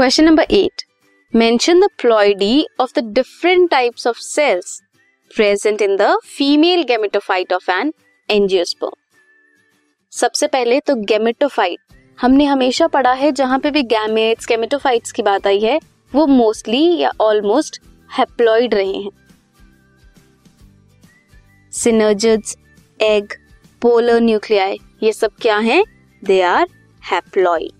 Question number eight mention the ploidy of the different types of cells present in the female gametophyte of an angiosperm सबसे पहले तो gametophyte हमने हमेशा पढ़ा है जहाँ पे भी गैमेट्स गेमेटोफाइट्स की बात आई है, वो मोस्टली या ऑलमोस्ट हैप्लॉइड रहे हैं. सिनर्जिड्स एग पोलर न्यूक्लियाई ये सब क्या हैं? They are haploid